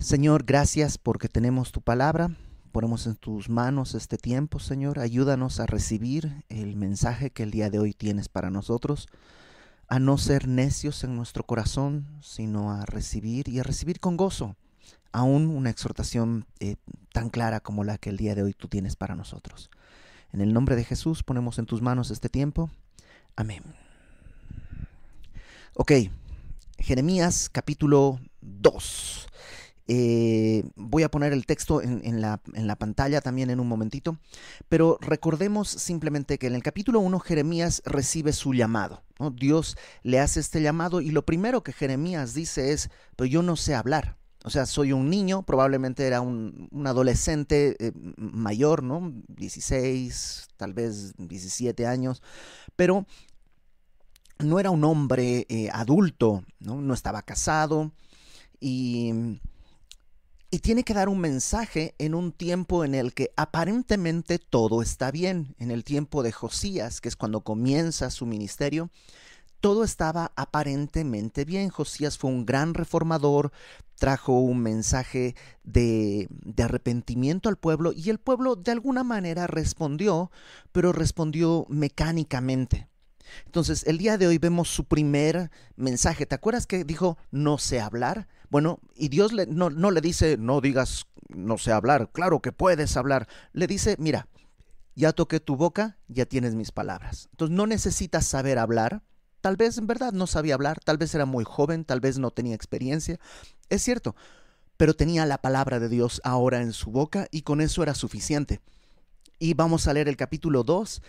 Señor, gracias porque tenemos tu palabra. Ponemos en tus manos este tiempo, Señor. Ayúdanos a recibir el mensaje que el día de hoy tienes para nosotros. A no ser necios en nuestro corazón, sino a recibir y a recibir con gozo aún una exhortación eh, tan clara como la que el día de hoy tú tienes para nosotros. En el nombre de Jesús ponemos en tus manos este tiempo. Amén. Ok, Jeremías capítulo 2. Eh, voy a poner el texto en, la, en, la, pantalla también en un momentito, pero recordemos simplemente que en el capítulo 1 Jeremías recibe su llamado. Dios le hace este llamado y lo primero que Jeremías dice es, pero yo no sé hablar. O sea, soy un niño, probablemente era un, un adolescente eh, mayor, ¿no? 16, tal vez 17 años, pero no era un hombre eh, adulto, ¿no? no estaba casado y, y tiene que dar un mensaje en un tiempo en el que aparentemente todo está bien, en el tiempo de Josías, que es cuando comienza su ministerio. Todo estaba aparentemente bien. Josías fue un gran reformador, trajo un mensaje de, arrepentimiento al pueblo y el pueblo de alguna manera respondió, pero respondió mecánicamente. Entonces, el día de hoy vemos su primer mensaje. ¿Te acuerdas que dijo no sé hablar? Bueno, y Dios no, no le dice no digas no sé hablar. Claro que puedes hablar. Le dice, mira, ya toqué tu boca, ya tienes mis palabras. Entonces, no necesitas saber hablar. Tal vez en verdad no sabía hablar, tal vez era muy joven, tal vez no tenía experiencia. Es cierto, pero tenía la palabra de Dios ahora en su boca y con eso era suficiente. Y vamos a leer el capítulo 2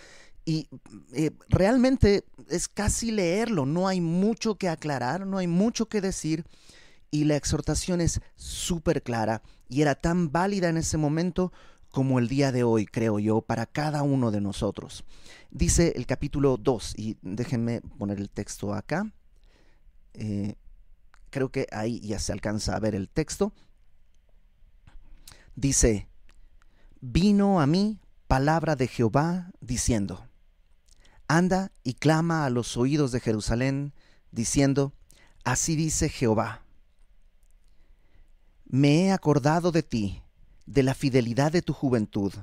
y eh, realmente es casi leerlo, no hay mucho que aclarar, no hay mucho que decir y la exhortación es súper clara y era tan válida en ese momento como el día de hoy, creo yo, para cada uno de nosotros. Dice el capítulo 2, y déjenme poner el texto acá. Eh, creo que ahí ya se alcanza a ver el texto. Dice, vino a mí palabra de Jehová diciendo, Anda y clama a los oídos de Jerusalén, diciendo, Así dice Jehová, me he acordado de ti, de la fidelidad de tu juventud,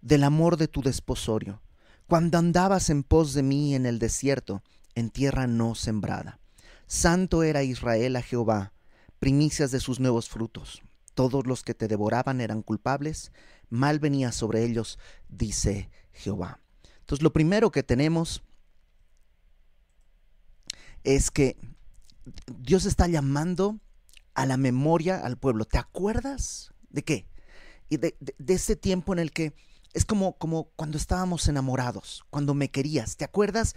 del amor de tu desposorio, cuando andabas en pos de mí en el desierto, en tierra no sembrada. Santo era Israel a Jehová, primicias de sus nuevos frutos. Todos los que te devoraban eran culpables, mal venía sobre ellos, dice Jehová. Entonces lo primero que tenemos es que Dios está llamando a la memoria al pueblo. ¿Te acuerdas de qué? Y de, ese tiempo en el que es como, como cuando estábamos enamorados, cuando me querías. ¿Te acuerdas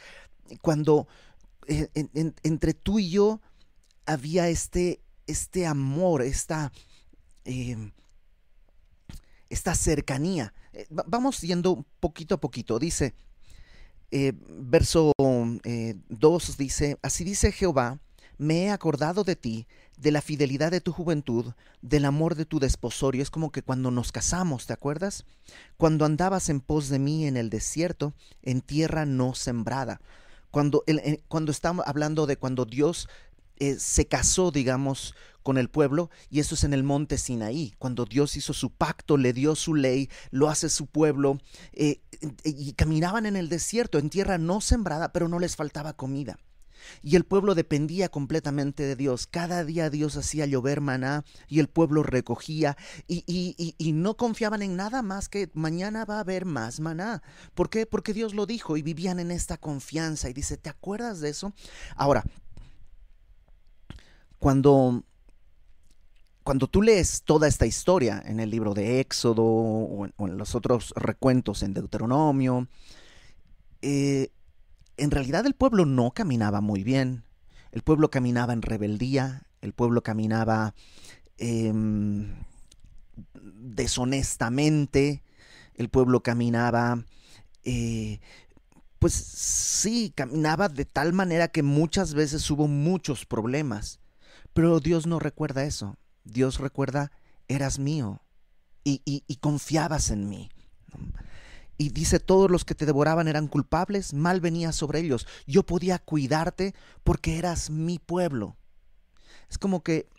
cuando eh, entre tú y yo había este, este amor, esta, eh, esta cercanía? Eh, vamos yendo poquito a poquito. Dice, eh, verso 2 eh, dice, así dice Jehová, me he acordado de ti, de la fidelidad de tu juventud, del amor de tu desposorio. Es como que cuando nos casamos, ¿te acuerdas? Cuando andabas en pos de mí en el desierto, en tierra no sembrada. Cuando, cuando estamos hablando de cuando Dios eh, se casó, digamos, con el pueblo, y eso es en el monte Sinaí, cuando Dios hizo su pacto, le dio su ley, lo hace su pueblo, eh, y caminaban en el desierto, en tierra no sembrada, pero no les faltaba comida. Y el pueblo dependía completamente de Dios. Cada día Dios hacía llover maná y el pueblo recogía y, y, y, no confiaban en nada más que mañana va a haber más maná. ¿Por qué? Porque Dios lo dijo y vivían en esta confianza. Y dice, ¿te acuerdas de eso? Ahora, cuando, cuando tú lees toda esta historia en el libro de Éxodo o en, los otros recuentos en Deuteronomio, eh, en realidad el pueblo no caminaba muy bien. El pueblo caminaba en rebeldía, el pueblo caminaba em, deshonestamente, el pueblo caminaba eh, pues sí, caminaba de tal manera que muchas veces hubo muchos problemas. Pero Dios no recuerda eso. Dios recuerda, eras mío y, confiabas en mí. Y dice, todos los que te devoraban eran culpables, mal venía sobre ellos. Yo podía cuidarte porque eras mi pueblo. Es como que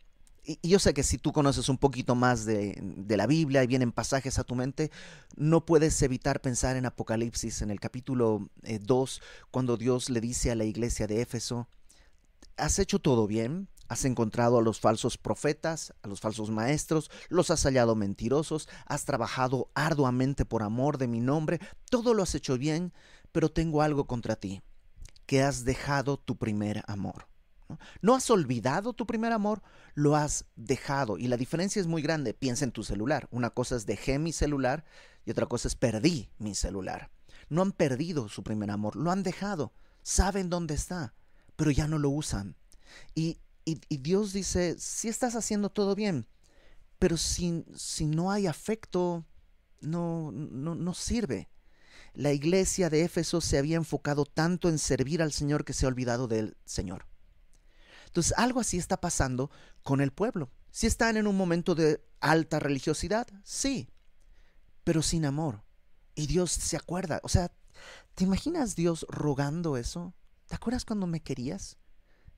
y, yo sé que si tú conoces un poquito más de, la Biblia y vienen pasajes a tu mente, no puedes evitar pensar en Apocalipsis, en el capítulo 2, eh, cuando Dios le dice a la iglesia de Éfeso, ¿has hecho todo bien? Has encontrado a los falsos profetas, a los falsos maestros, los has hallado mentirosos, has trabajado arduamente por amor de mi nombre, todo lo has hecho bien, pero tengo algo contra ti, que has dejado tu primer amor. ¿no? has olvidado tu primer amor, lo has dejado. Y la diferencia es muy grande. Piensa en tu celular. Una cosa es dejé mi celular y otra cosa es perdí mi celular. No han perdido su primer amor, lo han dejado. Saben dónde está, pero ya no lo usan. Y y, Dios dice, si estás haciendo todo bien, pero si, si no hay afecto, no, no, no sirve. La iglesia de Éfeso se había enfocado tanto en servir al Señor que se ha olvidado del Señor. Entonces, algo así está pasando con el pueblo. Si están en un momento de alta religiosidad, sí, pero sin amor. Y Dios se acuerda. O sea, ¿te imaginas Dios rogando eso? ¿Te acuerdas cuando me querías?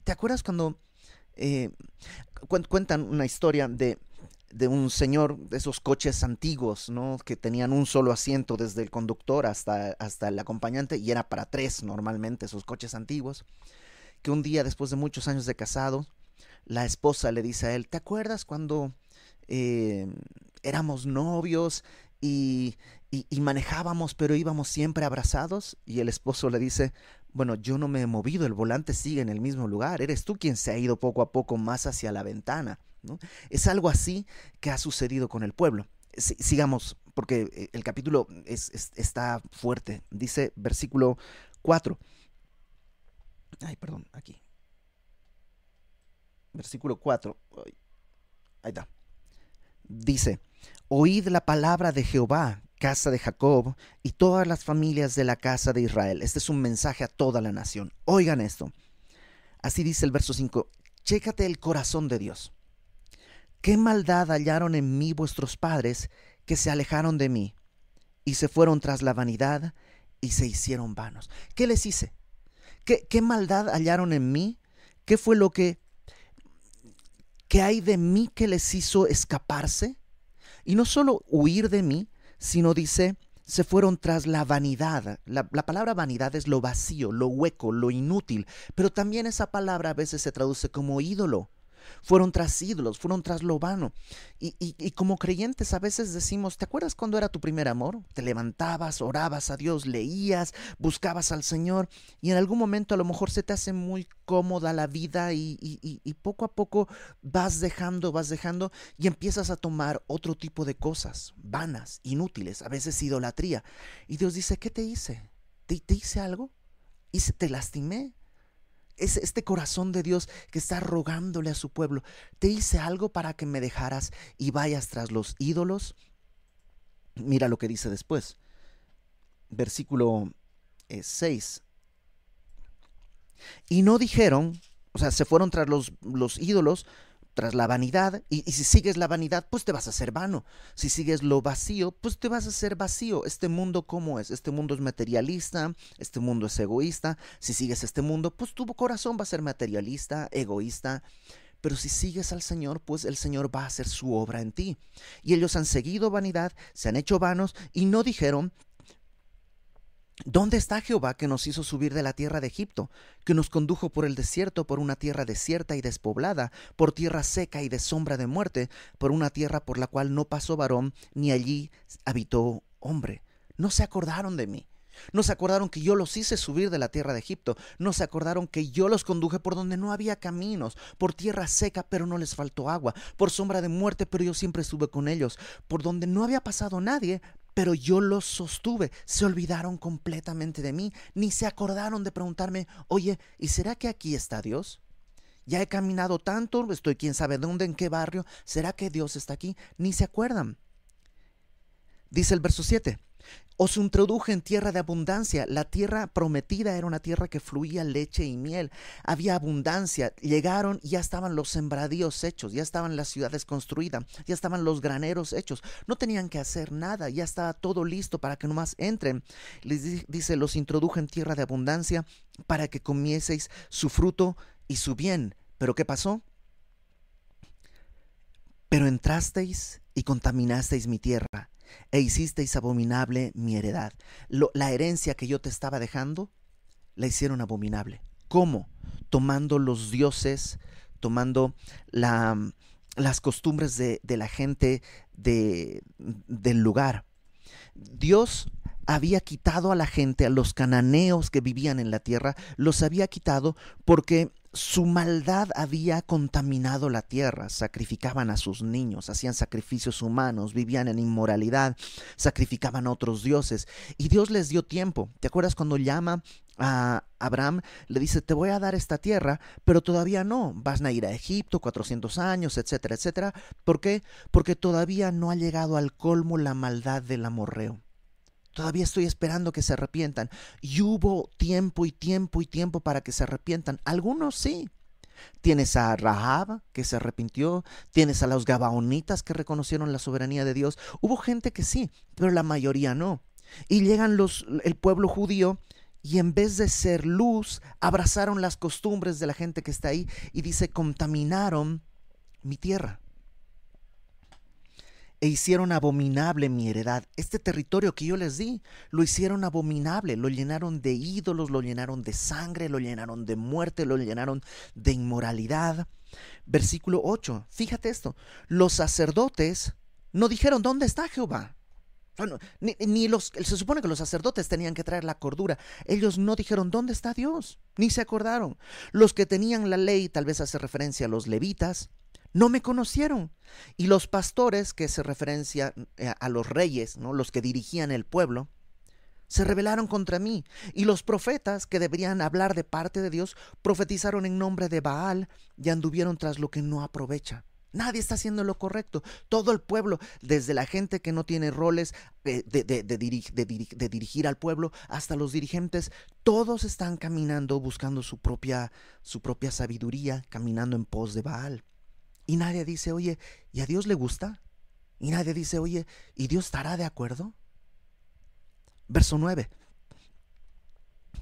¿Te acuerdas cuando eh, cuentan una historia de, de, un señor de esos coches antiguos, ¿no? Que tenían un solo asiento desde el conductor hasta, hasta el acompañante y era para tres normalmente esos coches antiguos. Que un día, después de muchos años de casado, la esposa le dice a él, ¿te acuerdas cuando eh, éramos novios y, y, manejábamos, pero íbamos siempre abrazados? Y el esposo le dice, bueno, yo no me he movido, el volante sigue en el mismo lugar, eres tú quien se ha ido poco a poco más hacia la ventana. ¿no? Es algo así que ha sucedido con el pueblo. sigamos, porque eh, el capítulo está fuerte. Dice versículo 4. Ay, perdón, aquí. Versículo 4. Ahí está. Dice, oíd la palabra de Jehová, casa de Jacob, y todas las familias de la casa de Israel. Este es un mensaje a toda la nación. Oigan esto. Así dice el verso 5. Chécate el corazón de Dios. ¿Qué maldad hallaron en mí vuestros padres que se alejaron de mí y se fueron tras la vanidad y se hicieron vanos? ¿Qué les hice? ¿Qué, maldad hallaron en mí? ¿Qué fue lo que ¿Qué hay de mí que les hizo escaparse? Y no solo huir de mí, sino dice, se fueron tras la vanidad. La, la, palabra vanidad es lo vacío, lo hueco, lo inútil, pero también esa palabra a veces se traduce como ídolo fueron tras ídolos, fueron tras lo vano. Y, y, como creyentes a veces decimos, ¿te acuerdas cuando era tu primer amor? Te levantabas, orabas a Dios, leías, buscabas al Señor y en algún momento a lo mejor se te hace muy cómoda la vida y, y poco a poco vas dejando, vas dejando y empiezas a tomar otro tipo de cosas, vanas, inútiles, a veces idolatría. Y Dios dice, ¿qué te hice? ¿Te, te hice algo? ¿Y te lastimé? Es este corazón de Dios que está rogándole a su pueblo, ¿te hice algo para que me dejaras y vayas tras los ídolos? Mira lo que dice después. Versículo 6. Eh, y no dijeron, o sea, se fueron tras los, los ídolos, tras la vanidad, y, si sigues la vanidad, pues te vas a hacer vano. Si sigues lo vacío, pues te vas a hacer vacío. Este mundo, ¿cómo es? Este mundo es materialista, este mundo es egoísta. Si sigues este mundo, pues tu corazón va a ser materialista, egoísta. Pero si sigues al Señor, pues el Señor va a hacer su obra en ti. Y ellos han seguido vanidad, se han hecho vanos y no dijeron, ¿Dónde está Jehová que nos hizo subir de la tierra de Egipto, que nos condujo por el desierto, por una tierra desierta y despoblada, por tierra seca y de sombra de muerte, por una tierra por la cual no pasó varón, ni allí habitó hombre? No se acordaron de mí. No se acordaron que yo los hice subir de la tierra de Egipto. No se acordaron que yo los conduje por donde no había caminos, por tierra seca, pero no les faltó agua, por sombra de muerte, pero yo siempre estuve con ellos, por donde no había pasado nadie, pero yo los sostuve. Se olvidaron completamente de mí, ni se acordaron de preguntarme, oye, ¿y será que aquí está Dios? Ya he caminado tanto, estoy quién sabe dónde, en qué barrio, ¿será que Dios está aquí? Ni se acuerdan. Dice el verso 7, os introduje en tierra de abundancia. La tierra prometida era una tierra que fluía leche y miel. Había abundancia. Llegaron y ya estaban los sembradíos hechos, ya estaban las ciudades construidas, ya estaban los graneros hechos. No tenían que hacer nada, ya estaba todo listo para que nomás entren. Les dice, los introduje en tierra de abundancia para que comieseis su fruto y su bien. Pero ¿qué pasó? Pero entrasteis y contaminasteis mi tierra, e hicisteis abominable mi heredad. la herencia que yo te estaba dejando, la hicieron abominable. ¿Cómo? Tomando los dioses, tomando la, las costumbres de, de la gente de, del lugar. Dios había quitado a la gente, a los cananeos que vivían en la tierra, los había quitado porque su maldad había contaminado la tierra, sacrificaban a sus niños, hacían sacrificios humanos, vivían en inmoralidad, sacrificaban a otros dioses. Y Dios les dio tiempo. ¿Te acuerdas cuando llama a Abraham? Le dice, te voy a dar esta tierra, pero todavía no. Vas a ir a Egipto 400 años, etcétera, etcétera. ¿Por qué? Porque todavía no ha llegado al colmo la maldad del amorreo. Todavía estoy esperando que se arrepientan. Y hubo tiempo y tiempo y tiempo para que se arrepientan. Algunos sí. Tienes a Rahab que se arrepintió, tienes a los Gabaonitas que reconocieron la soberanía de Dios. Hubo gente que sí, pero la mayoría no. Y llegan los el pueblo judío y en vez de ser luz, abrazaron las costumbres de la gente que está ahí y dice, contaminaron mi tierra e hicieron abominable mi heredad. Este territorio que yo les di, lo hicieron abominable, lo llenaron de ídolos, lo llenaron de sangre, lo llenaron de muerte, lo llenaron de inmoralidad. Versículo 8, fíjate esto, los sacerdotes no dijeron, ¿dónde está Jehová? ni, los, se supone que los sacerdotes tenían que traer la cordura. Ellos no dijeron, ¿dónde está Dios? Ni se acordaron. Los que tenían la ley, tal vez hace referencia a los levitas, no me conocieron. Y los pastores, que se referencia eh, a los reyes, ¿no? los que dirigían el pueblo, se rebelaron contra mí. Y los profetas, que deberían hablar de parte de Dios, profetizaron en nombre de Baal y anduvieron tras lo que no aprovecha. Nadie está haciendo lo correcto. Todo el pueblo, desde la gente que no tiene roles eh, de, dirigir al pueblo hasta los dirigentes, todos están caminando buscando su propia, su propia sabiduría, caminando en pos de Baal. Y nadie dice, oye, ¿y a Dios le gusta? Y nadie dice, oye, ¿y Dios estará de acuerdo? Verso 9.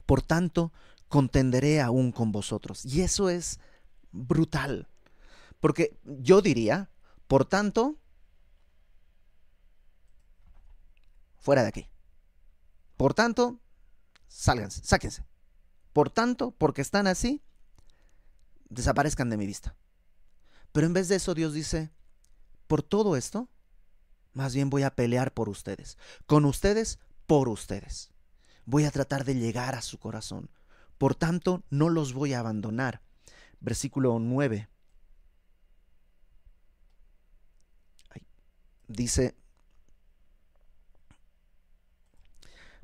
Por tanto, contenderé aún con vosotros. Y eso es brutal. Porque yo diría, por tanto, fuera de aquí. Por tanto, sálganse, sáquense. Por tanto, porque están así, desaparezcan de mi vista. Pero en vez de eso Dios dice, por todo esto, más bien voy a pelear por ustedes, con ustedes, por ustedes. Voy a tratar de llegar a su corazón. Por tanto, no los voy a abandonar. Versículo 9. Dice,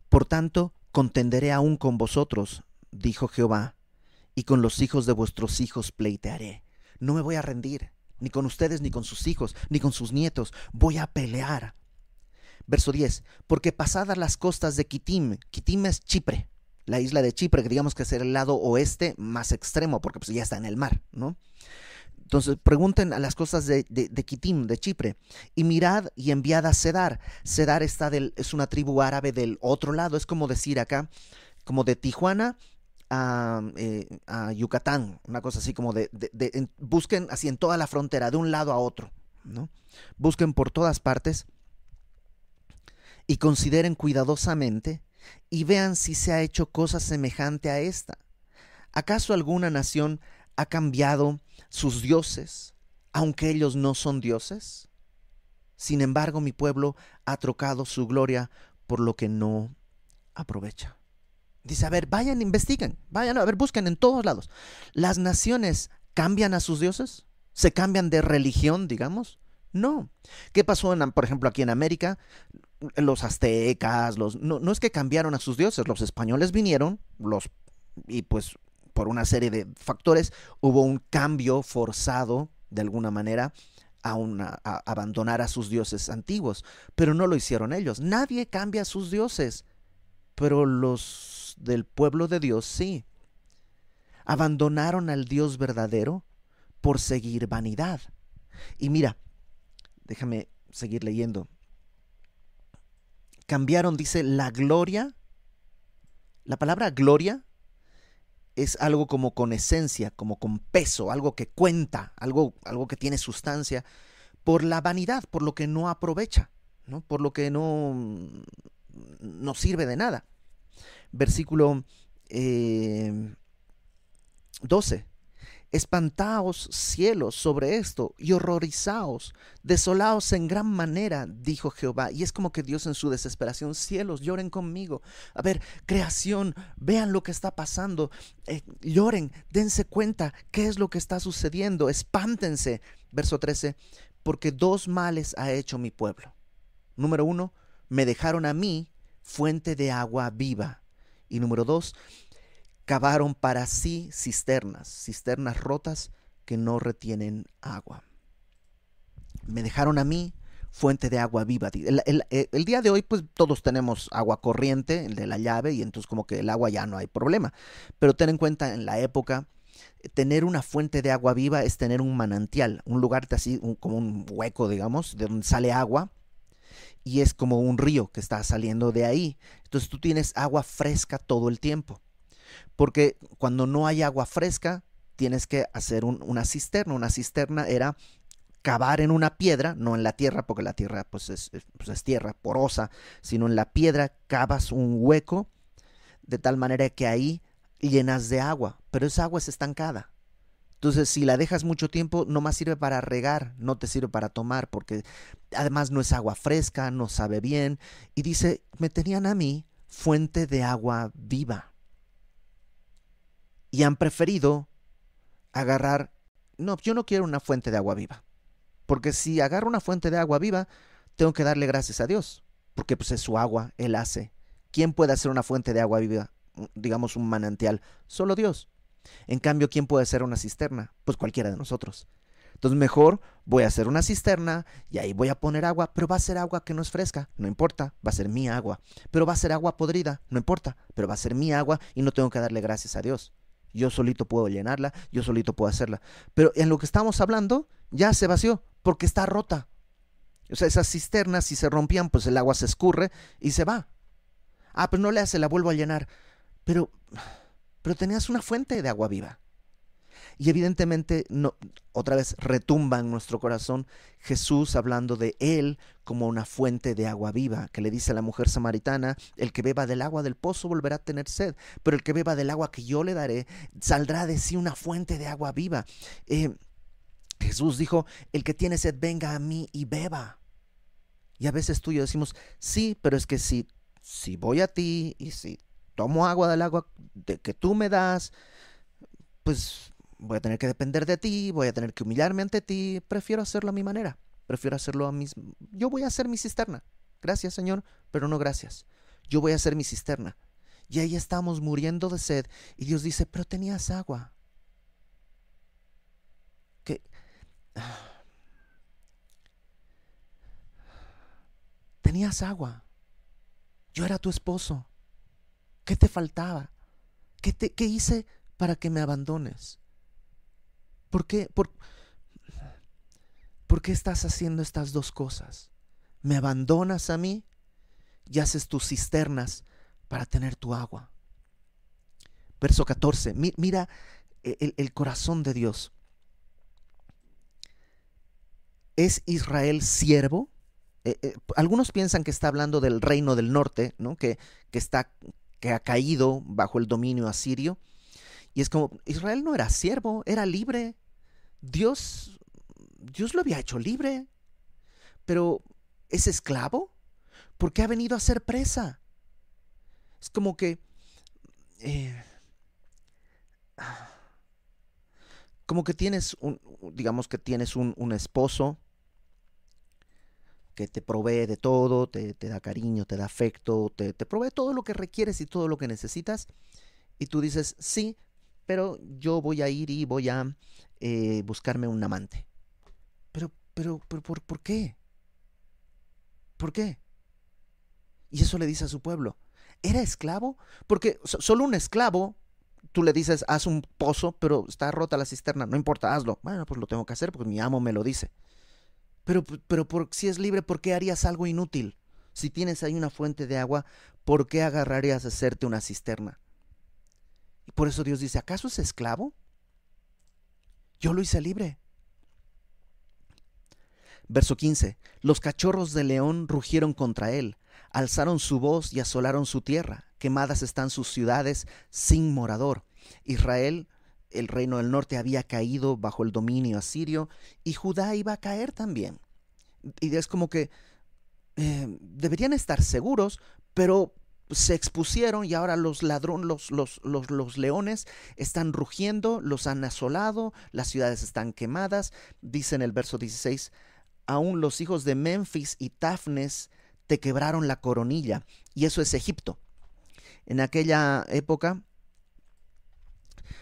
Por tanto, contenderé aún con vosotros, dijo Jehová, y con los hijos de vuestros hijos pleitearé no me voy a rendir, ni con ustedes, ni con sus hijos, ni con sus nietos, voy a pelear. Verso 10, porque pasadas las costas de Kitim, Kitim es Chipre, la isla de Chipre, que digamos que es el lado oeste más extremo, porque pues ya está en el mar, ¿no? Entonces pregunten a las costas de, de, de, Kitim, de Chipre, y mirad y enviad a Sedar. Sedar está del, es una tribu árabe del otro lado, es como decir acá, como de Tijuana eh, a, Yucatán, una cosa así como de, busquen así en toda la frontera, de un lado a otro, ¿no? Busquen por todas partes y consideren cuidadosamente y vean si se ha hecho cosa semejante a esta. ¿Acaso alguna nación ha cambiado sus dioses, aunque ellos no son dioses? Sin embargo, mi pueblo ha trocado su gloria por lo que no aprovecha. Dice, a ver, vayan, investiguen, vayan, a ver, busquen en todos lados. ¿Las naciones cambian a sus dioses? ¿Se cambian de religión, digamos? No. ¿Qué pasó, por ejemplo, aquí en América? Los aztecas, los, no, no es que cambiaron a sus dioses, los españoles vinieron, los, y pues por una serie de factores hubo un cambio forzado, de alguna manera, a, una, a abandonar a sus dioses antiguos, pero no lo hicieron ellos. Nadie cambia a sus dioses, pero los del pueblo de Dios sí. Abandonaron al Dios verdadero por seguir vanidad. Y mira, déjame seguir leyendo. Cambiaron, dice, la gloria. La palabra gloria es algo como con esencia, como con peso, algo que cuenta, algo, algo que tiene sustancia, por la vanidad, por lo que no aprovecha, ¿no? por lo que no, no sirve de nada. Versículo 12. Eh, Espantaos cielos sobre esto y horrorizaos, desolaos en gran manera, dijo Jehová. Y es como que Dios en su desesperación, cielos, lloren conmigo. A ver, creación, vean lo que está pasando, eh, lloren, dense cuenta qué es lo que está sucediendo, espántense. Verso 13, porque dos males ha hecho mi pueblo. Número uno, me dejaron a mí fuente de agua viva. Y número dos, cavaron para sí cisternas, cisternas rotas que no retienen agua. Me dejaron a mí fuente de agua viva. El, día de hoy, pues todos tenemos agua corriente, el de la llave, y entonces como que el agua ya no hay problema. Pero ten en cuenta, en la época, tener una fuente de agua viva es tener un manantial, un lugar así, como un hueco, digamos, de donde sale agua, y es como un río que está saliendo de ahí. Entonces tú tienes agua fresca todo el tiempo porque cuando no hay agua fresca, tienes que hacer una cisterna. Una cisterna era cavar en una piedra, no en la tierra, porque la tierra pues es, pues es tierra porosa, sino en la piedra cavas un hueco de tal manera que ahí llenas de agua, pero esa agua es estancada. Entonces, si la dejas mucho tiempo, no más sirve para regar, no te sirve para tomar, porque además no es agua fresca, no sabe bien. Y dice, me tenían a mí fuente de agua viva y han preferido agarrar, no, yo no quiero una fuente de agua viva, porque si agarro una fuente de agua viva, tengo que darle gracias a Dios, porque pues es su agua, Él hace. ¿Quién puede hacer una fuente de agua viva? Digamos un manantial, solo Dios. En cambio, ¿quién puede hacer una cisterna? Pues cualquiera de nosotros. Entonces mejor voy a hacer una cisterna y ahí voy a poner agua, pero va a ser agua que no es fresca, no importa, va a ser mi agua. Pero va a ser agua podrida, no importa, pero va a ser mi agua y no tengo que darle gracias a Dios. Yo solito puedo llenarla, yo solito puedo hacerla. Pero en lo que estamos hablando ya se vació porque está rota. O sea, esas cisternas si se rompían, pues el agua se escurre y se va. Ah, pues no le hace, la vuelvo a llenar. Pero, pero tenías una fuente de agua viva. Y evidentemente, otra vez retumba en nuestro corazón Jesús hablando de Él como una fuente de agua viva, que le dice a la mujer samaritana, el que beba del agua del pozo volverá a tener sed, pero el que beba del agua que yo le daré, saldrá de sí una fuente de agua viva. Eh, Jesús dijo, el que tiene sed, venga a mí y beba. Y a veces tú y yo decimos, sí, pero es que si, si voy a ti y si tomo agua del agua de que tú me das, pues voy a tener que depender de ti, voy a tener que humillarme ante ti, prefiero hacerlo a mi manera, prefiero hacerlo a mis... Yo voy a hacer mi cisterna, gracias Señor, pero no gracias, yo voy a hacer mi cisterna. Y ahí estamos muriendo de sed y Dios dice, pero tenías agua. Que... Tenías agua. Yo era tu esposo. ¿Qué te faltaba? ¿Qué, te, qué hice para que me abandones? ¿Por qué, por, qué estás haciendo estas dos cosas? ¿Me abandonas a mí y haces tus cisternas para tener tu agua? Verso 14, mira el, el corazón de Dios. ¿Es Israel siervo? Eh, eh, algunos piensan que está hablando del reino del norte, ¿no? que, que, está, que ha caído bajo el dominio asirio. Y es como, Israel no era siervo, era libre. Dios, Dios lo había hecho libre. Pero, ¿es esclavo? Porque ha venido a ser presa. Es como que... Eh, como que tienes un, digamos que tienes un, un esposo que te provee de todo, te, te, da cariño, te da afecto, te, te provee todo lo que requieres y todo lo que necesitas. Y tú dices, sí, pero yo voy a ir y voy a eh, buscarme un amante. Pero, pero, pero ¿por, ¿por qué? ¿Por qué? Y eso le dice a su pueblo. ¿Era esclavo? Porque solo un esclavo, tú le dices, haz un pozo, pero está rota la cisterna, no importa, hazlo. Bueno, pues lo tengo que hacer porque mi amo me lo dice. Pero, pero por, si es libre, ¿por qué harías algo inútil? Si tienes ahí una fuente de agua, ¿por qué agarrarías a hacerte una cisterna? Y por eso Dios dice, ¿acaso es esclavo? Yo lo hice libre. Verso 15. Los cachorros de león rugieron contra él, alzaron su voz y asolaron su tierra. Quemadas están sus ciudades sin morador. Israel, el reino del norte, había caído bajo el dominio asirio y Judá iba a caer también. Y es como que eh, deberían estar seguros, pero se expusieron y ahora los ladrones, los, los, leones están rugiendo, los han asolado, las ciudades están quemadas. Dice en el verso 16, aún los hijos de Memphis y Tafnes te quebraron la coronilla. Y eso es Egipto. En aquella época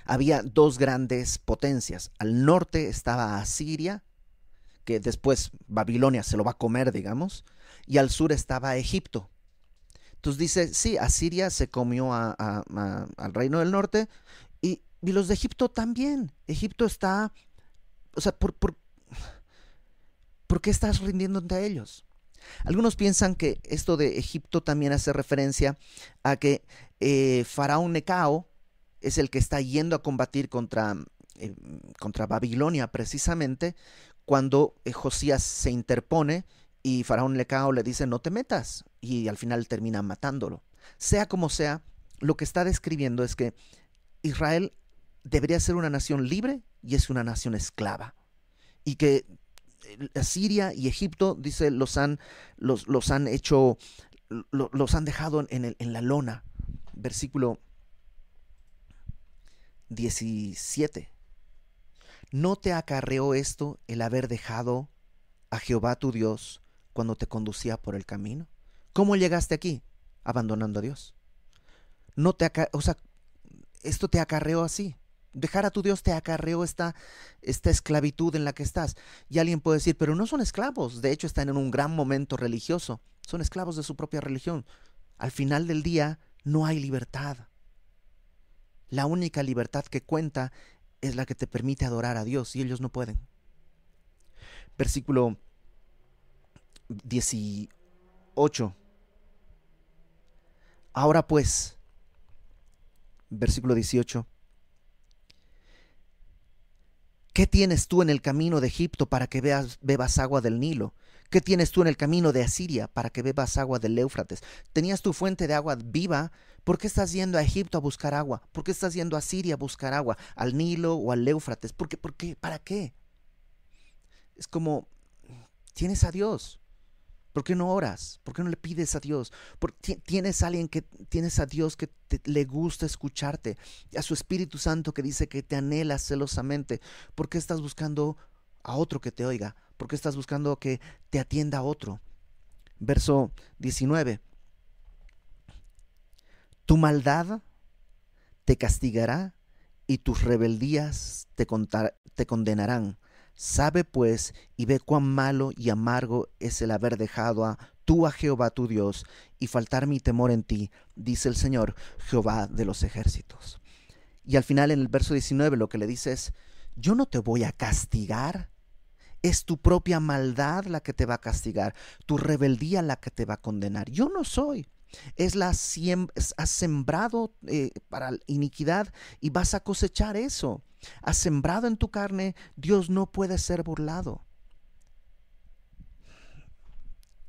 había dos grandes potencias. Al norte estaba Asiria, que después Babilonia se lo va a comer, digamos, y al sur estaba Egipto. Entonces dice, sí, Asiria se comió al reino del norte y, los de Egipto también. Egipto está, o sea, ¿por, por, por qué estás rindiéndote a ellos? Algunos piensan que esto de Egipto también hace referencia a que eh, Faraón Necao es el que está yendo a combatir contra, eh, contra Babilonia precisamente cuando eh, Josías se interpone y Faraón Necao le dice no te metas y al final termina matándolo. Sea como sea, lo que está describiendo es que Israel debería ser una nación libre y es una nación esclava. Y que Siria y Egipto, dice, los han, los, los han hecho, los, han dejado en, en la lona. Versículo 17. ¿No te acarreó esto el haber dejado a Jehová tu Dios cuando te conducía por el camino? ¿Cómo llegaste aquí? Abandonando a Dios. No te o sea, esto te acarreó así. Dejar a tu Dios te acarreó esta, esta esclavitud en la que estás. Y alguien puede decir, pero no son esclavos, de hecho están en un gran momento religioso, son esclavos de su propia religión. Al final del día no hay libertad. La única libertad que cuenta es la que te permite adorar a Dios y ellos no pueden. Versículo 18. Ahora pues, versículo 18. ¿Qué tienes tú en el camino de Egipto para que bebas agua del Nilo? ¿Qué tienes tú en el camino de Asiria para que bebas agua del Éufrates? Tenías tu fuente de agua viva. ¿Por qué estás yendo a Egipto a buscar agua? ¿Por qué estás yendo a Siria a buscar agua? ¿Al Nilo o al Éufrates? ¿Por qué? ¿Por qué? ¿Para qué? Es como, tienes a Dios. ¿Por qué no oras? ¿Por qué no le pides a Dios? tienes a alguien que tienes a Dios que le gusta escucharte, a su Espíritu Santo que dice que te anhela celosamente. ¿Por qué estás buscando a otro que te oiga? ¿Por qué estás buscando que te atienda otro? Verso 19. Tu maldad te castigará y tus rebeldías te, te condenarán. Sabe pues y ve cuán malo y amargo es el haber dejado a tú a Jehová tu Dios y faltar mi temor en ti, dice el Señor, Jehová de los ejércitos. Y al final en el verso 19 lo que le dice es, yo no te voy a castigar, es tu propia maldad la que te va a castigar, tu rebeldía la que te va a condenar. Yo no soy. Es la has sembrado eh, para iniquidad y vas a cosechar eso. Has sembrado en tu carne, Dios no puede ser burlado.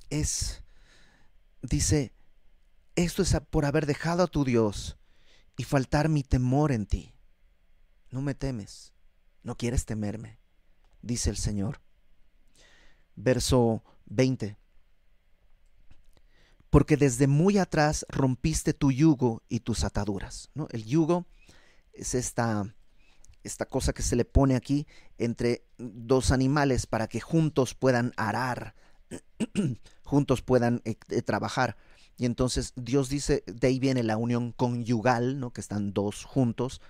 Es, dice, esto es por haber dejado a tu Dios y faltar mi temor en ti. No me temes, no quieres temerme, dice el Señor. Verso 20 porque desde muy atrás rompiste tu yugo y tus ataduras. ¿no? El yugo es esta, esta cosa que se le pone aquí entre dos animales para que juntos puedan arar, juntos puedan eh, eh, trabajar. Y entonces Dios dice, de ahí viene la unión conyugal, ¿no? que están dos juntos,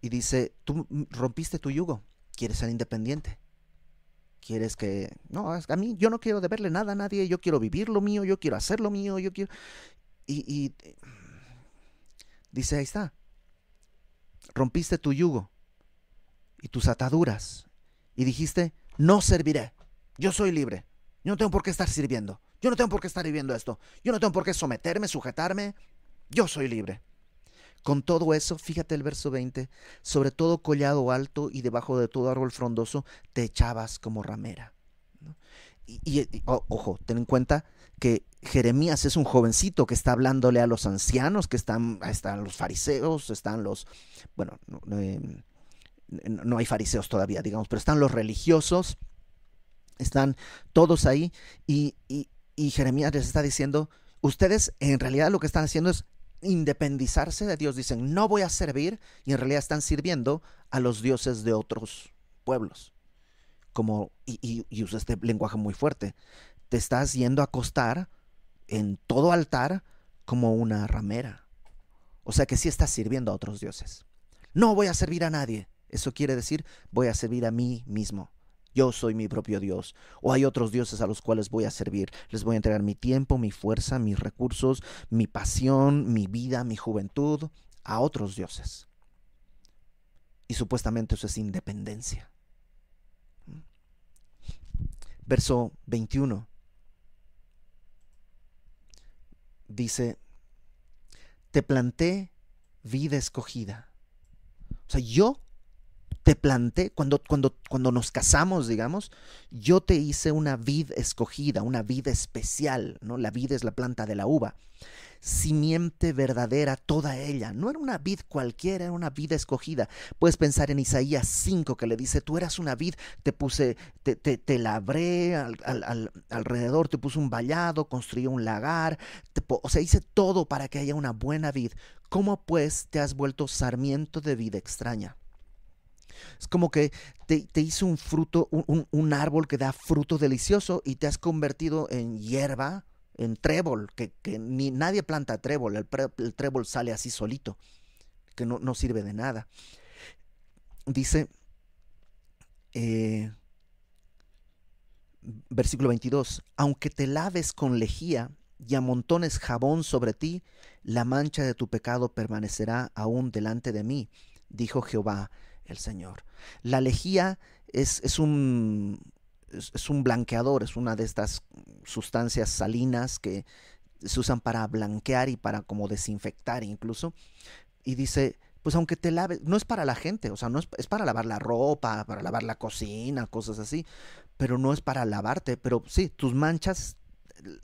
y dice, tú rompiste tu yugo, quieres ser independiente quieres que no a mí yo no quiero deberle nada a nadie yo quiero vivir lo mío yo quiero hacer lo mío yo quiero y, y dice ahí está. Rompiste tu yugo y tus ataduras y dijiste no serviré. Yo soy libre. Yo no tengo por qué estar sirviendo. Yo no tengo por qué estar viviendo esto. Yo no tengo por qué someterme sujetarme. Yo soy libre con todo eso, fíjate el verso 20, sobre todo collado alto y debajo de todo árbol frondoso te echabas como ramera. y, ojo, ten en cuenta que Jeremías es un jovencito que está hablándole a los ancianos, que están, están los fariseos, están los, bueno, no, em, hay fariseos todavía, digamos, pero están los religiosos, están todos ahí y, y Jeremías les está diciendo, ustedes en realidad lo que están haciendo es independizarse de Dios, dicen, no voy a servir, y en realidad están sirviendo a los dioses de otros pueblos. Como, y, y, usa este lenguaje muy fuerte, te estás yendo a acostar en todo altar como una ramera. O sea que sí estás sirviendo a otros dioses. No voy a servir a nadie. Eso quiere decir, voy a servir a mí mismo. Yo soy mi propio Dios. O hay otros dioses a los cuales voy a servir. Les voy a entregar mi tiempo, mi fuerza, mis recursos, mi pasión, mi vida, mi juventud a otros dioses. Y supuestamente eso es independencia. Verso 21. Dice, te planté vida escogida. O sea, yo te planté, cuando, cuando, cuando nos casamos, digamos, yo te hice una vid escogida, una vid especial, ¿no? La vid es la planta de la uva. Simiente verdadera toda ella. No era una vid cualquiera, era una vid escogida. Puedes pensar en Isaías 5 que le dice, tú eras una vid, te puse, te, te, te labré al, alrededor, te puse un vallado, construí un lagar, o sea, hice todo para que haya una buena vid. ¿Cómo pues te has vuelto sarmiento de vida extraña? Es como que te, hizo un fruto, un, árbol que da fruto delicioso y te has convertido en hierba, en trébol, que, ni nadie planta trébol, el, trébol sale así solito, que no, sirve de nada. Dice, eh, versículo 22, aunque te laves con lejía y amontones jabón sobre ti, la mancha de tu pecado permanecerá aún delante de mí, dijo Jehová el Señor. La lejía es, es un, es, un blanqueador, es una de estas sustancias salinas que se usan para blanquear y para como desinfectar incluso. Y dice, pues aunque te laves, no es para la gente, o sea, no es, es, para lavar la ropa, para lavar la cocina, cosas así, pero no es para lavarte, pero sí, tus manchas,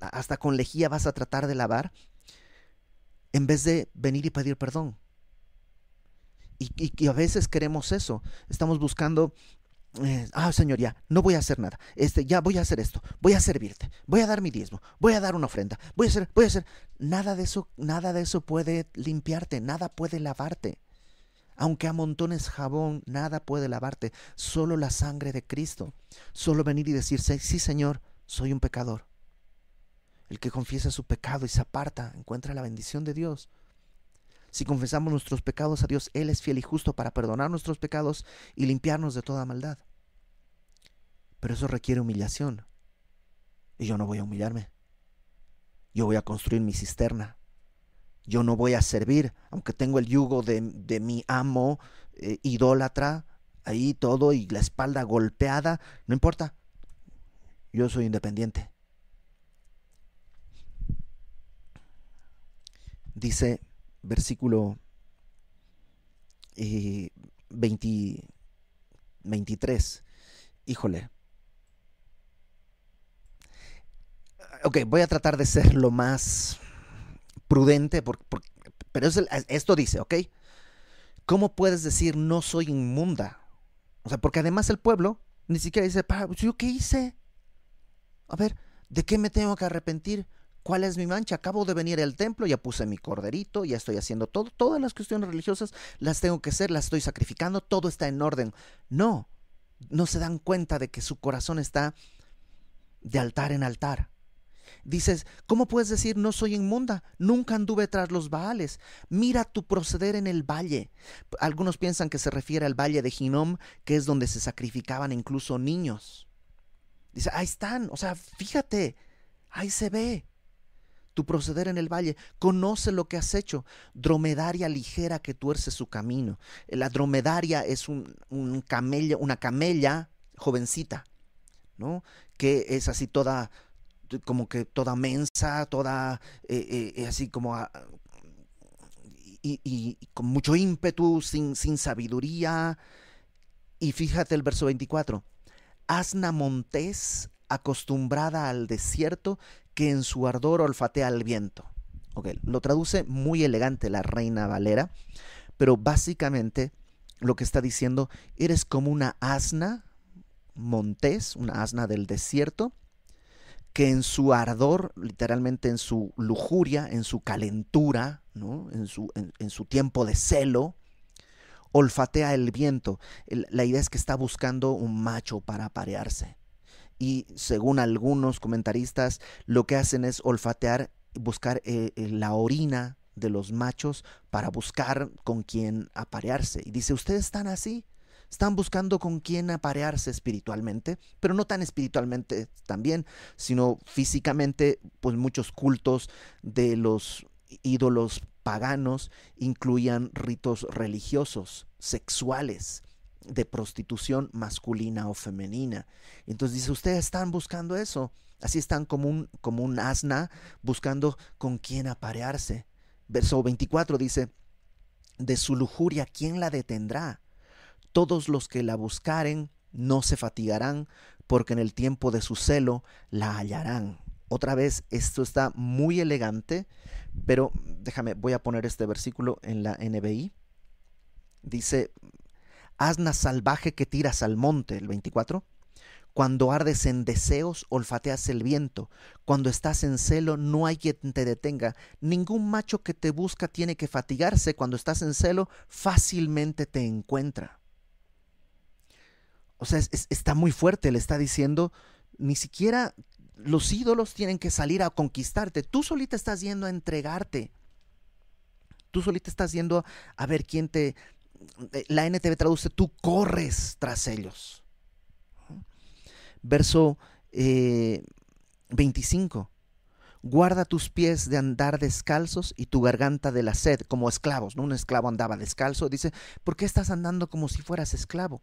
hasta con lejía vas a tratar de lavar, en vez de venir y pedir perdón. Y, a veces queremos eso. Estamos buscando, eh, ah, Señor, ya, no voy a hacer nada. Este, ya voy a hacer esto. Voy a servirte. Voy a dar mi diezmo. Voy a dar una ofrenda. Voy a hacer, voy a hacer. Nada de eso, nada de eso puede limpiarte. Nada puede lavarte. Aunque amontones jabón, nada puede lavarte. Solo la sangre de Cristo. Solo venir y decir, sí, Señor, soy un pecador. El que confiesa su pecado y se aparta encuentra la bendición de Dios. Si confesamos nuestros pecados a Dios, Él es fiel y justo para perdonar nuestros pecados y limpiarnos de toda maldad. Pero eso requiere humillación. Y yo no voy a humillarme. Yo voy a construir mi cisterna. Yo no voy a servir, aunque tengo el yugo de, mi amo eh, idólatra, ahí todo y la espalda golpeada, no importa. Yo soy independiente. Dice versículo 23. Eh, Híjole. Ok, voy a tratar de ser lo más prudente, pero esto dice, ¿ok? ¿Cómo puedes decir no soy inmunda? O sea, porque además el pueblo ni siquiera dice, ¿yo qué hice? A ver, ¿de qué me tengo que arrepentir? ¿Cuál es mi mancha? Acabo de venir al templo, ya puse mi corderito, ya estoy haciendo todo, todas las cuestiones religiosas las tengo que hacer, las estoy sacrificando, todo está en orden. No, no se dan cuenta de que su corazón está de altar en altar. Dices, ¿cómo puedes decir no soy inmunda? Nunca anduve tras los Baales. Mira tu proceder en el valle. Algunos piensan que se refiere al valle de Ginom, que es donde se sacrificaban incluso niños. Dice, ahí están, o sea, fíjate, ahí se ve tu proceder en el valle, conoce lo que has hecho, dromedaria ligera que tuerce su camino. La dromedaria es un, un una camella jovencita, ¿no? Que es así toda, como que toda mensa, toda eh, eh, así como... Y, con mucho ímpetu, sin, sin sabiduría. Y fíjate el verso 24. Asna montés acostumbrada al desierto que en su ardor olfatea el viento. Okay, lo traduce muy elegante la reina Valera, pero básicamente lo que está diciendo, eres como una asna montés, una asna del desierto, que en su ardor, literalmente en su lujuria, en su calentura, ¿no? en, su, en, su tiempo de celo, olfatea el viento. la idea es que está buscando un macho para aparearse. Y según algunos comentaristas, lo que hacen es olfatear, buscar eh, eh, la orina de los machos para buscar con quién aparearse. Y dice, ¿ustedes están así? Están buscando con quién aparearse espiritualmente, pero no tan espiritualmente también, sino físicamente, pues muchos cultos de los ídolos paganos incluían ritos religiosos, sexuales, de prostitución masculina o femenina. Entonces dice, ustedes están buscando eso. Así están como un, como un asna buscando con quién aparearse. Verso 24 dice, de su lujuria, ¿quién la detendrá? Todos los que la buscaren no se fatigarán, porque en el tiempo de su celo la hallarán. Otra vez, esto está muy elegante, pero déjame, voy a poner este versículo en la NBI. Dice, asna salvaje que tiras al monte, el 24. Cuando ardes en deseos, olfateas el viento. Cuando estás en celo, no hay quien te detenga. Ningún macho que te busca tiene que fatigarse. Cuando estás en celo, fácilmente te encuentra. O sea, está muy fuerte. Le está diciendo, ni siquiera los ídolos tienen que salir a conquistarte. Tú solita estás yendo a entregarte. Tú solita estás yendo a ver quién te... Eh, la NTV traduce, tú corres tras ellos verso 25. Eh, Guarda tus pies de andar descalzos y tu garganta de la sed, como esclavos. ¿no? Un esclavo andaba descalzo. Dice, ¿por qué estás andando como si fueras esclavo?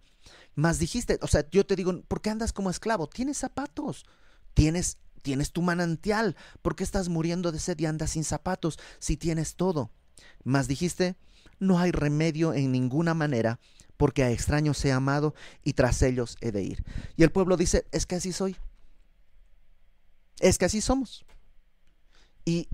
Más dijiste, o sea, yo te digo, ¿por qué andas como esclavo? Tienes zapatos, tienes, tienes tu manantial. ¿Por qué estás muriendo de sed y andas sin zapatos si tienes todo? Más dijiste, no hay remedio en ninguna manera porque a extraños he amado y tras ellos he de ir. Y el pueblo dice, es que así soy. Es que así somos. Y,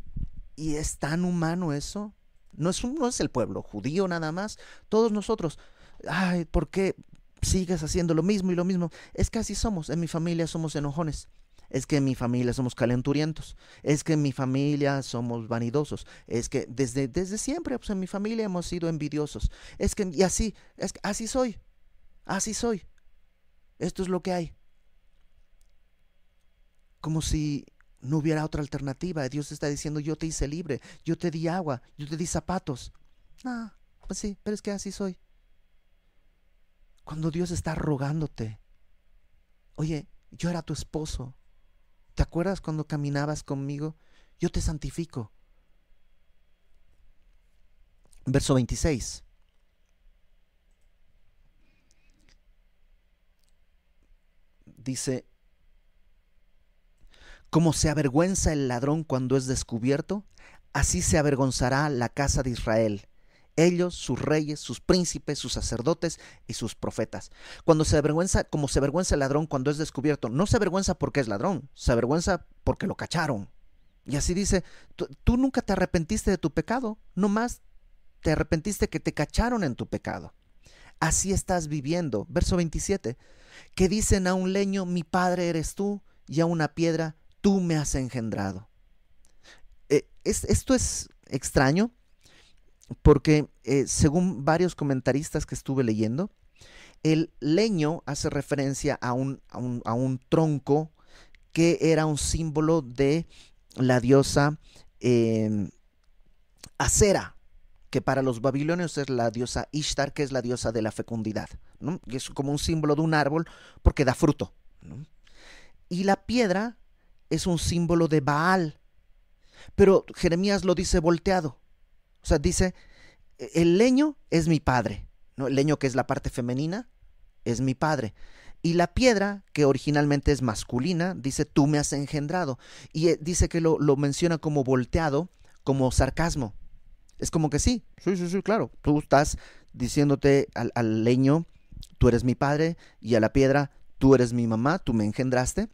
y es tan humano eso. No es, no es el pueblo judío nada más. Todos nosotros. Ay, ¿por qué sigues haciendo lo mismo y lo mismo? Es que así somos. En mi familia somos enojones es que en mi familia somos calenturientos, es que en mi familia somos vanidosos, es que desde, desde siempre pues, en mi familia hemos sido envidiosos, es que y así, es que así soy, así soy. Esto es lo que hay. Como si no hubiera otra alternativa. Dios está diciendo, yo te hice libre, yo te di agua, yo te di zapatos. No, pues sí, pero es que así soy. Cuando Dios está rogándote, oye, yo era tu esposo, ¿Te acuerdas cuando caminabas conmigo? Yo te santifico. Verso 26. Dice, como se avergüenza el ladrón cuando es descubierto, así se avergonzará la casa de Israel ellos, sus reyes, sus príncipes, sus sacerdotes y sus profetas. Cuando se avergüenza, como se avergüenza el ladrón cuando es descubierto, no se avergüenza porque es ladrón, se avergüenza porque lo cacharon. Y así dice, tú, nunca te arrepentiste de tu pecado, no más te arrepentiste que te cacharon en tu pecado. Así estás viviendo. Verso 27, que dicen a un leño, mi padre eres tú, y a una piedra, tú me has engendrado. Eh, esto es extraño, porque eh, según varios comentaristas que estuve leyendo, el leño hace referencia a un, a un, tronco que era un símbolo de la diosa eh, Acera, que para los babilonios es la diosa Ishtar, que es la diosa de la fecundidad. Y es como un símbolo de un árbol porque da fruto. Y la piedra es un símbolo de Baal. Pero Jeremías lo dice volteado. O sea, dice, el leño es mi padre. El leño que es la parte femenina es mi padre. Y la piedra, que originalmente es masculina, dice, tú me has engendrado. Y eh, dice que lo, menciona como volteado, como sarcasmo. Es como que sí, sí, sí, sí, claro. Tú estás diciéndote al leño, tú eres mi padre, y a la piedra, tú eres mi mamá, tú me engendraste.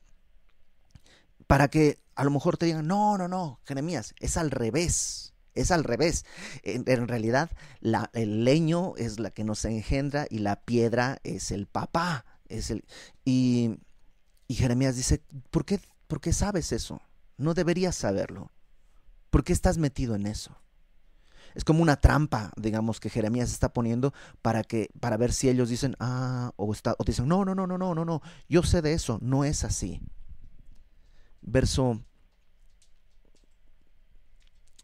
para que a lo mejor te digan, no, no, no, Jeremías, es al revés. Es al revés. En, realidad, la, el leño es la que nos engendra y la piedra es el papá. Es el, y, y Jeremías dice, ¿por qué, ¿por qué sabes eso? No deberías saberlo. ¿Por qué estás metido en eso? Es como una trampa, digamos, que Jeremías está poniendo para que, para ver si ellos dicen, ah, o, está, o dicen, no, no, no, no, no, no, no, yo sé de eso, no es así. Verso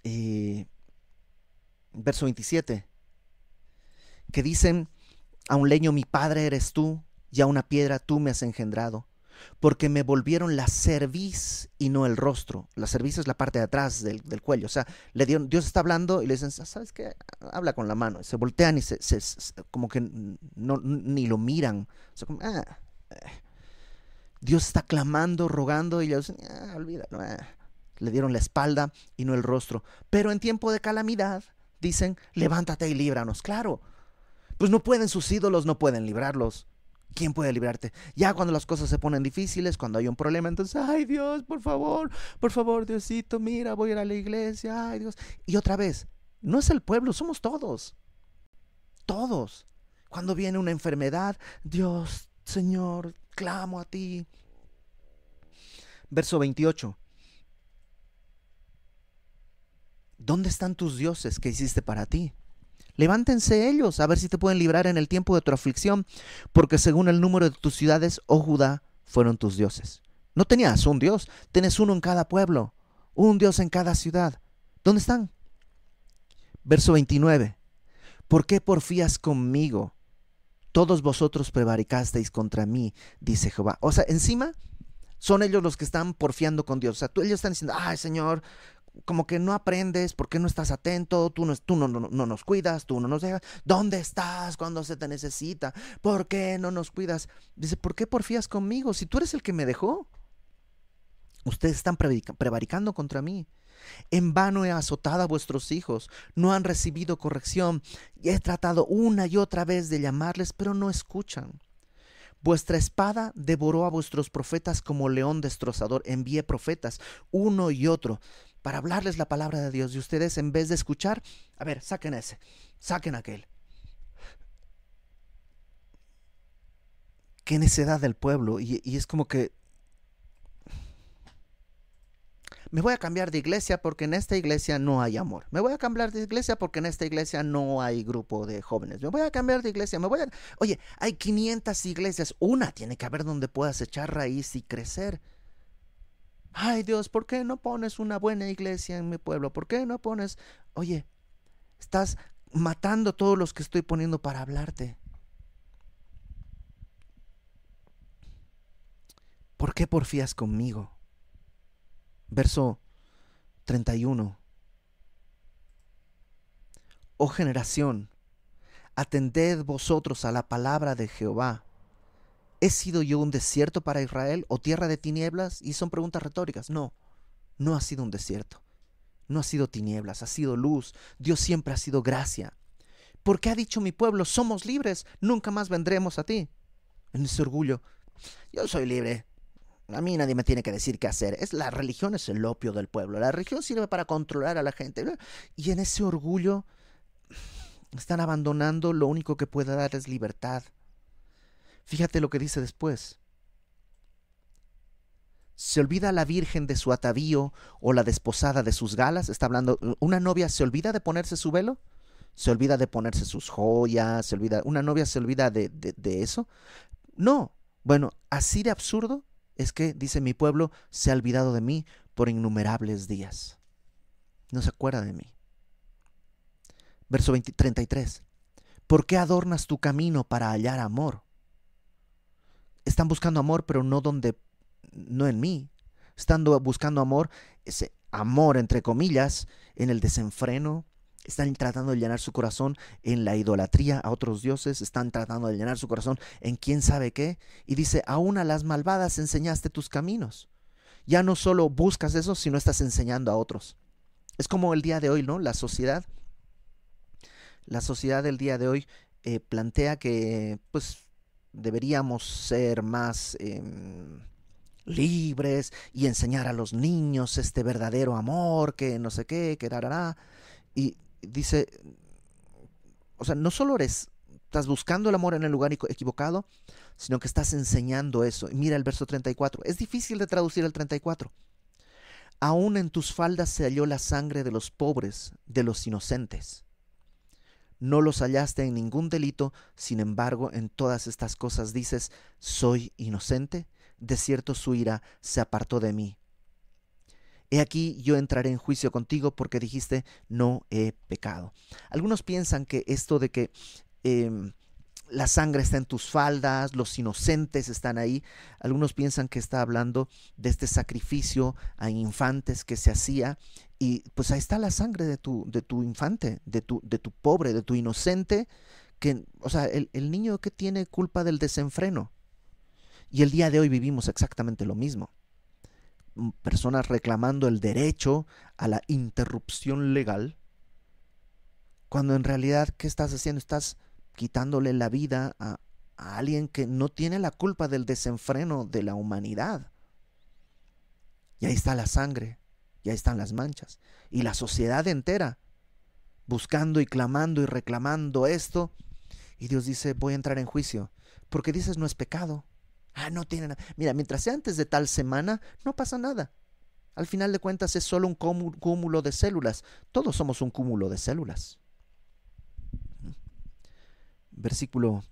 eh, verso 27, que dicen, a un leño mi padre eres tú, y a una piedra tú me has engendrado, porque me volvieron la cerviz y no el rostro. La cerviz es la parte de atrás del, cuello. O sea, le dieron, Dios está hablando y le dicen, ¿sabes qué? Habla con la mano. se voltean y se, como que no, ni lo miran. Ah, eh". Dios está clamando, rogando y ellos dicen, ah, olvídalo. Ah" le dieron la espalda y no el rostro. Pero en tiempo de calamidad dicen, levántate y líbranos. Claro, pues no pueden sus ídolos, no pueden librarlos. ¿Quién puede librarte? Ya cuando las cosas se ponen difíciles, cuando hay un problema, entonces, ay Dios, por favor, por favor, Diosito, mira, voy a ir a la iglesia, ay Dios. Y otra vez, no es el pueblo, somos todos. Todos. Cuando viene una enfermedad, Dios, Señor, clamo a ti. Verso 28. ¿Dónde están tus dioses que hiciste para ti? Levántense ellos a ver si te pueden librar en el tiempo de tu aflicción, porque según el número de tus ciudades, oh Judá, fueron tus dioses. No tenías un dios, tienes uno en cada pueblo, un dios en cada ciudad. ¿Dónde están? Verso 29. ¿Por qué porfías conmigo? Todos vosotros prevaricasteis contra mí, dice Jehová. O sea, encima son ellos los que están porfiando con Dios. O sea, tú, ellos están diciendo, ay Señor, como que no aprendes, porque no estás atento, tú, no, tú no, no, no, nos cuidas, tú no nos dejas. ¿Dónde estás cuando se te necesita? ¿Por qué no nos cuidas? Dice, ¿por qué porfías conmigo si tú eres el que me dejó? Ustedes están prevaricando contra mí. En vano he azotado a vuestros hijos, no han recibido corrección, y he tratado una y otra vez de llamarles, pero no escuchan. Vuestra espada devoró a vuestros profetas como león destrozador. Envié profetas, uno y otro, para hablarles la palabra de Dios. Y ustedes, en vez de escuchar, a ver, saquen ese, saquen aquel. Qué necedad del pueblo. Y, es como que me voy a cambiar de iglesia porque en esta iglesia no hay amor. Me voy a cambiar de iglesia porque en esta iglesia no hay grupo de jóvenes. Me voy a cambiar de iglesia. Me voy a... Oye, hay 500 iglesias. Una tiene que haber donde puedas echar raíz y crecer. Ay Dios, ¿por qué no pones una buena iglesia en mi pueblo? ¿Por qué no pones... Oye, estás matando a todos los que estoy poniendo para hablarte. ¿Por qué porfías conmigo? Verso 31. Oh generación, atended vosotros a la palabra de Jehová ¿He sido yo un desierto para Israel o tierra de tinieblas? Y son preguntas retóricas. No, no ha sido un desierto. No ha sido tinieblas, ha sido luz. Dios siempre ha sido gracia. Porque ha dicho mi pueblo, somos libres, nunca más vendremos a ti. En ese orgullo, yo soy libre. A mí nadie me tiene que decir qué hacer. Es la religión es el opio del pueblo. La religión sirve para controlar a la gente. Y en ese orgullo están abandonando lo único que puede dar es libertad. Fíjate lo que dice después. ¿Se olvida la virgen de su atavío o la desposada de sus galas? Está hablando, ¿una novia se olvida de ponerse su velo? ¿Se olvida de ponerse sus joyas? ¿Se olvida, ¿Una novia se olvida de, de, eso? No. Bueno, así de absurdo es que, dice mi pueblo, se ha olvidado de mí por innumerables días. No se acuerda de mí. Verso 33. ¿Por qué adornas tu camino para hallar amor? Están buscando amor, pero no donde, no en mí. Están buscando amor, ese amor entre comillas, en el desenfreno. Están tratando de llenar su corazón en la idolatría a otros dioses. Están tratando de llenar su corazón en quién sabe qué. Y dice, aún a las malvadas enseñaste tus caminos. Ya no solo buscas eso, sino estás enseñando a otros. Es como el día de hoy, ¿no? La sociedad. La sociedad del día de hoy eh, plantea que, pues, deberíamos ser más em, libres y enseñar a los niños este verdadero amor, que no sé qué, que dará. Y dice, o sea, no solo eres, estás buscando el amor en el lugar equivocado, sino que estás enseñando eso. Y mira el verso 34, es difícil de traducir el 34. Aún en tus faldas se halló la sangre de los pobres, de los inocentes. No los hallaste en ningún delito, sin embargo, en todas estas cosas dices, soy inocente de cierto su ira se apartó de mí. He aquí yo entraré en juicio contigo porque dijiste, no he pecado. Algunos piensan que esto de que em, la sangre está en tus faldas, los inocentes están ahí, algunos piensan que está hablando de este sacrificio a infantes que se hacía y pues ahí está la sangre de tu, de tu infante, de tu, de tu pobre, de tu inocente, que, o sea, el, el niño que tiene culpa del desenfreno, y el día de hoy vivimos exactamente lo mismo. Mm, personas reclamando el derecho a la interrupción legal, cuando en realidad, ¿qué estás haciendo? Estás quitándole la vida a, a alguien que no tiene la culpa del desenfreno de la humanidad. Y ahí está la sangre, y ahí están las manchas. Y la sociedad entera buscando y clamando y reclamando esto. Y Dios dice, voy a entrar en juicio, porque dices no es pecado. Ah, no tiene nada. Mira, mientras sea antes de tal semana, no pasa nada. Al final de cuentas es solo un cúmulo de células. Todos somos un cúmulo de células. Versículo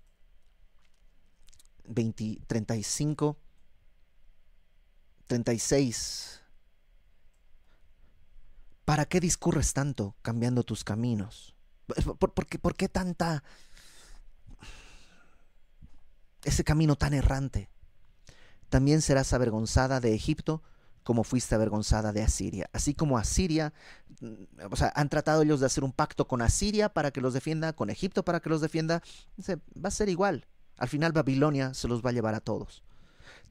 20, 35, 36. ¿Para qué discurres tanto cambiando tus caminos? ¿Por, por, qué, ¿Por, qué, tanta... ese camino tan errante? también serás avergonzada de Egipto como fuiste avergonzada de Asiria. Así como Asiria, mm, o sea, han tratado ellos de hacer un pacto con Asiria para que los defienda, con Egipto para que los defienda, va a ser igual. Al final Babilonia se los va a llevar a todos.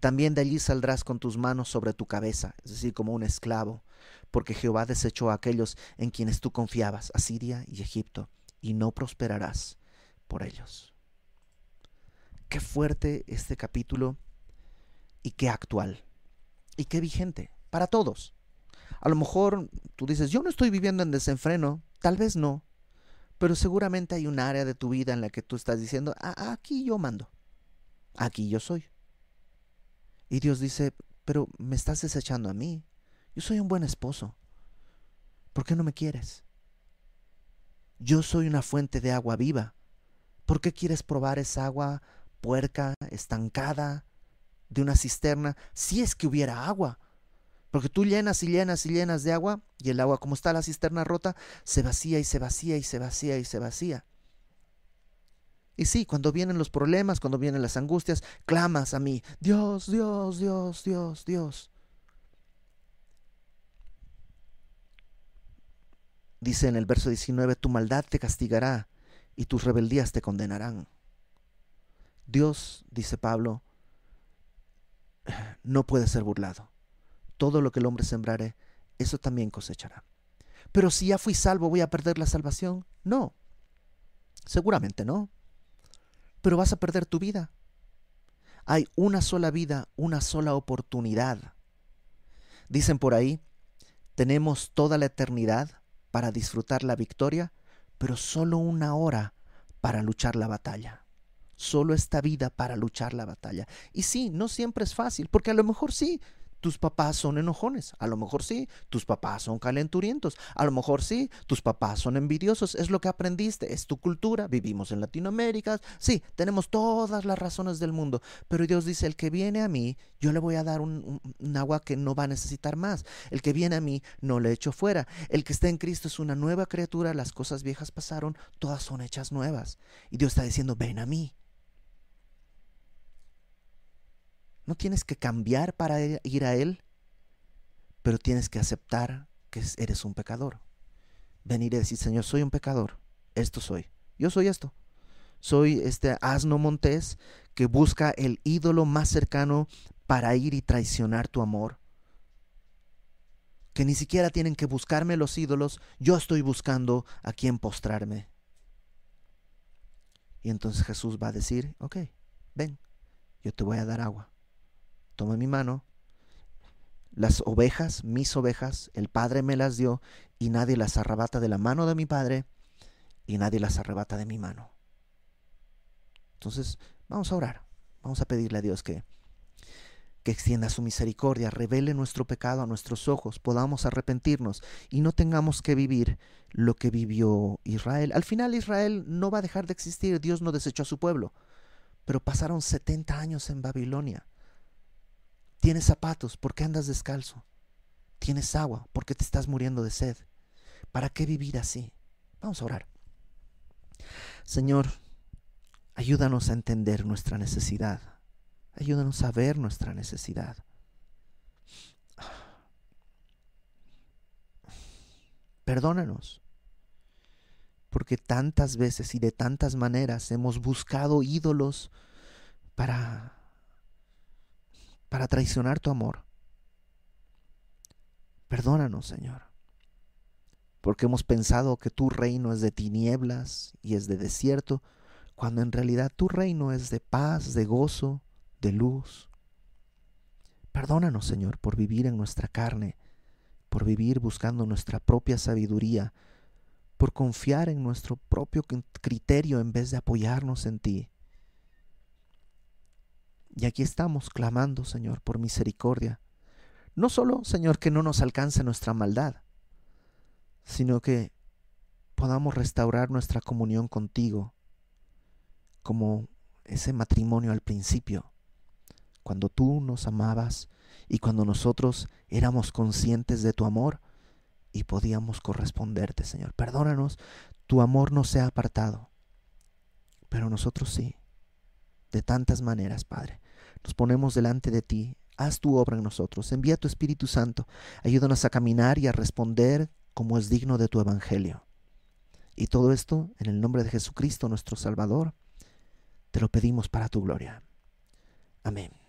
También de allí saldrás con tus manos sobre tu cabeza, es decir, como un esclavo, porque Jehová desechó a aquellos en quienes tú confiabas, Asiria y Egipto, y no prosperarás por ellos. Qué fuerte este capítulo y qué actual y qué vigente para todos. A lo mejor tú dices, yo no estoy viviendo en desenfreno, tal vez no, pero seguramente hay un área de tu vida en la que tú estás diciendo, ah, aquí yo mando, aquí yo soy. Y Dios dice, pero me estás desechando a mí, yo soy un buen esposo, ¿por qué no me quieres? Yo soy una fuente de agua viva, ¿por qué quieres probar esa agua puerca, estancada, de una cisterna si es que hubiera agua. Porque tú llenas y llenas y llenas de agua y el agua, como está la cisterna rota, se vacía y se vacía y se vacía y se vacía. Y sí, cuando vienen los problemas, cuando vienen las angustias, clamas a mí, Dios, Dios, Dios, Dios, Dios. Dice en el verso 19, tu maldad te castigará y tus rebeldías te condenarán. Dios, dice Pablo, no puede ser burlado. Todo lo que el hombre sembrare, eso también cosechará. Pero si ya fui salvo, ¿voy a perder la salvación? No. Seguramente no. Pero vas a perder tu vida. Hay una sola vida, una sola oportunidad. Dicen por ahí, tenemos toda la eternidad para disfrutar la victoria, pero solo una hora para luchar la batalla solo esta vida para luchar la batalla. Y sí, no siempre es fácil, porque a lo mejor sí, tus papás son enojones, a lo mejor sí, tus papás son calenturientos, a lo mejor sí, tus papás son envidiosos, es lo que aprendiste, es tu cultura, vivimos en Latinoamérica, sí, tenemos todas las razones del mundo, pero Dios dice, el que viene a mí, yo le voy a dar un, agua que no va a necesitar más, el que viene a mí, no le echo fuera, el que está en Cristo es una nueva criatura, las cosas viejas pasaron, todas son hechas nuevas, y Dios está diciendo, ven a mí. No tienes que cambiar para ir a Él, pero tienes que aceptar que eres un pecador. Venir y decir, Señor, soy un pecador, esto soy, yo soy esto. Soy este asno montés que busca el ídolo más cercano para ir y traicionar tu amor. Que ni siquiera tienen que buscarme los ídolos, yo estoy buscando a quien postrarme. Y entonces Jesús va a decir, ok, ven, yo te voy a dar agua toma mi mano Las ovejas, mis ovejas, el Padre me las dio y nadie las arrebata de la mano de mi Padre y nadie las arrebata de mi mano. Entonces, vamos a orar, vamos a pedirle a Dios que, que extienda su misericordia, revele nuestro pecado a nuestros ojos, podamos arrepentirnos y no tengamos que vivir lo que vivió Israel. Al final Israel no va a dejar de existir, Dios no desechó a su pueblo, pero pasaron 70 años en Babilonia. Tienes zapatos, ¿por qué andas descalzo? Tienes agua, ¿por qué te estás muriendo de sed? ¿Para qué vivir así? Vamos a orar. Señor, ayúdanos a entender nuestra necesidad. Ayúdanos a ver nuestra necesidad. Perdónanos, porque tantas veces y de tantas maneras hemos buscado ídolos para para traicionar tu amor. Perdónanos, Señor, porque hemos pensado que tu reino es de tinieblas y es de desierto, cuando en realidad tu reino es de paz, de gozo, de luz. Perdónanos, Señor, por vivir en nuestra carne, por vivir buscando nuestra propia sabiduría, por confiar en nuestro propio criterio en vez de apoyarnos en ti. Y aquí estamos clamando, Señor, por misericordia. No solo, Señor, que no nos alcance nuestra maldad, sino que podamos restaurar nuestra comunión contigo, como ese matrimonio al principio, cuando tú nos amabas y cuando nosotros éramos conscientes de tu amor y podíamos corresponderte, Señor. Perdónanos, tu amor no se ha apartado, pero nosotros sí, de tantas maneras, Padre. Nos ponemos delante de ti, haz tu obra en nosotros, envía tu Espíritu Santo, ayúdanos a caminar y a responder como es digno de tu Evangelio. Y todo esto en el nombre de Jesucristo nuestro Salvador, te lo pedimos para tu gloria. Amén.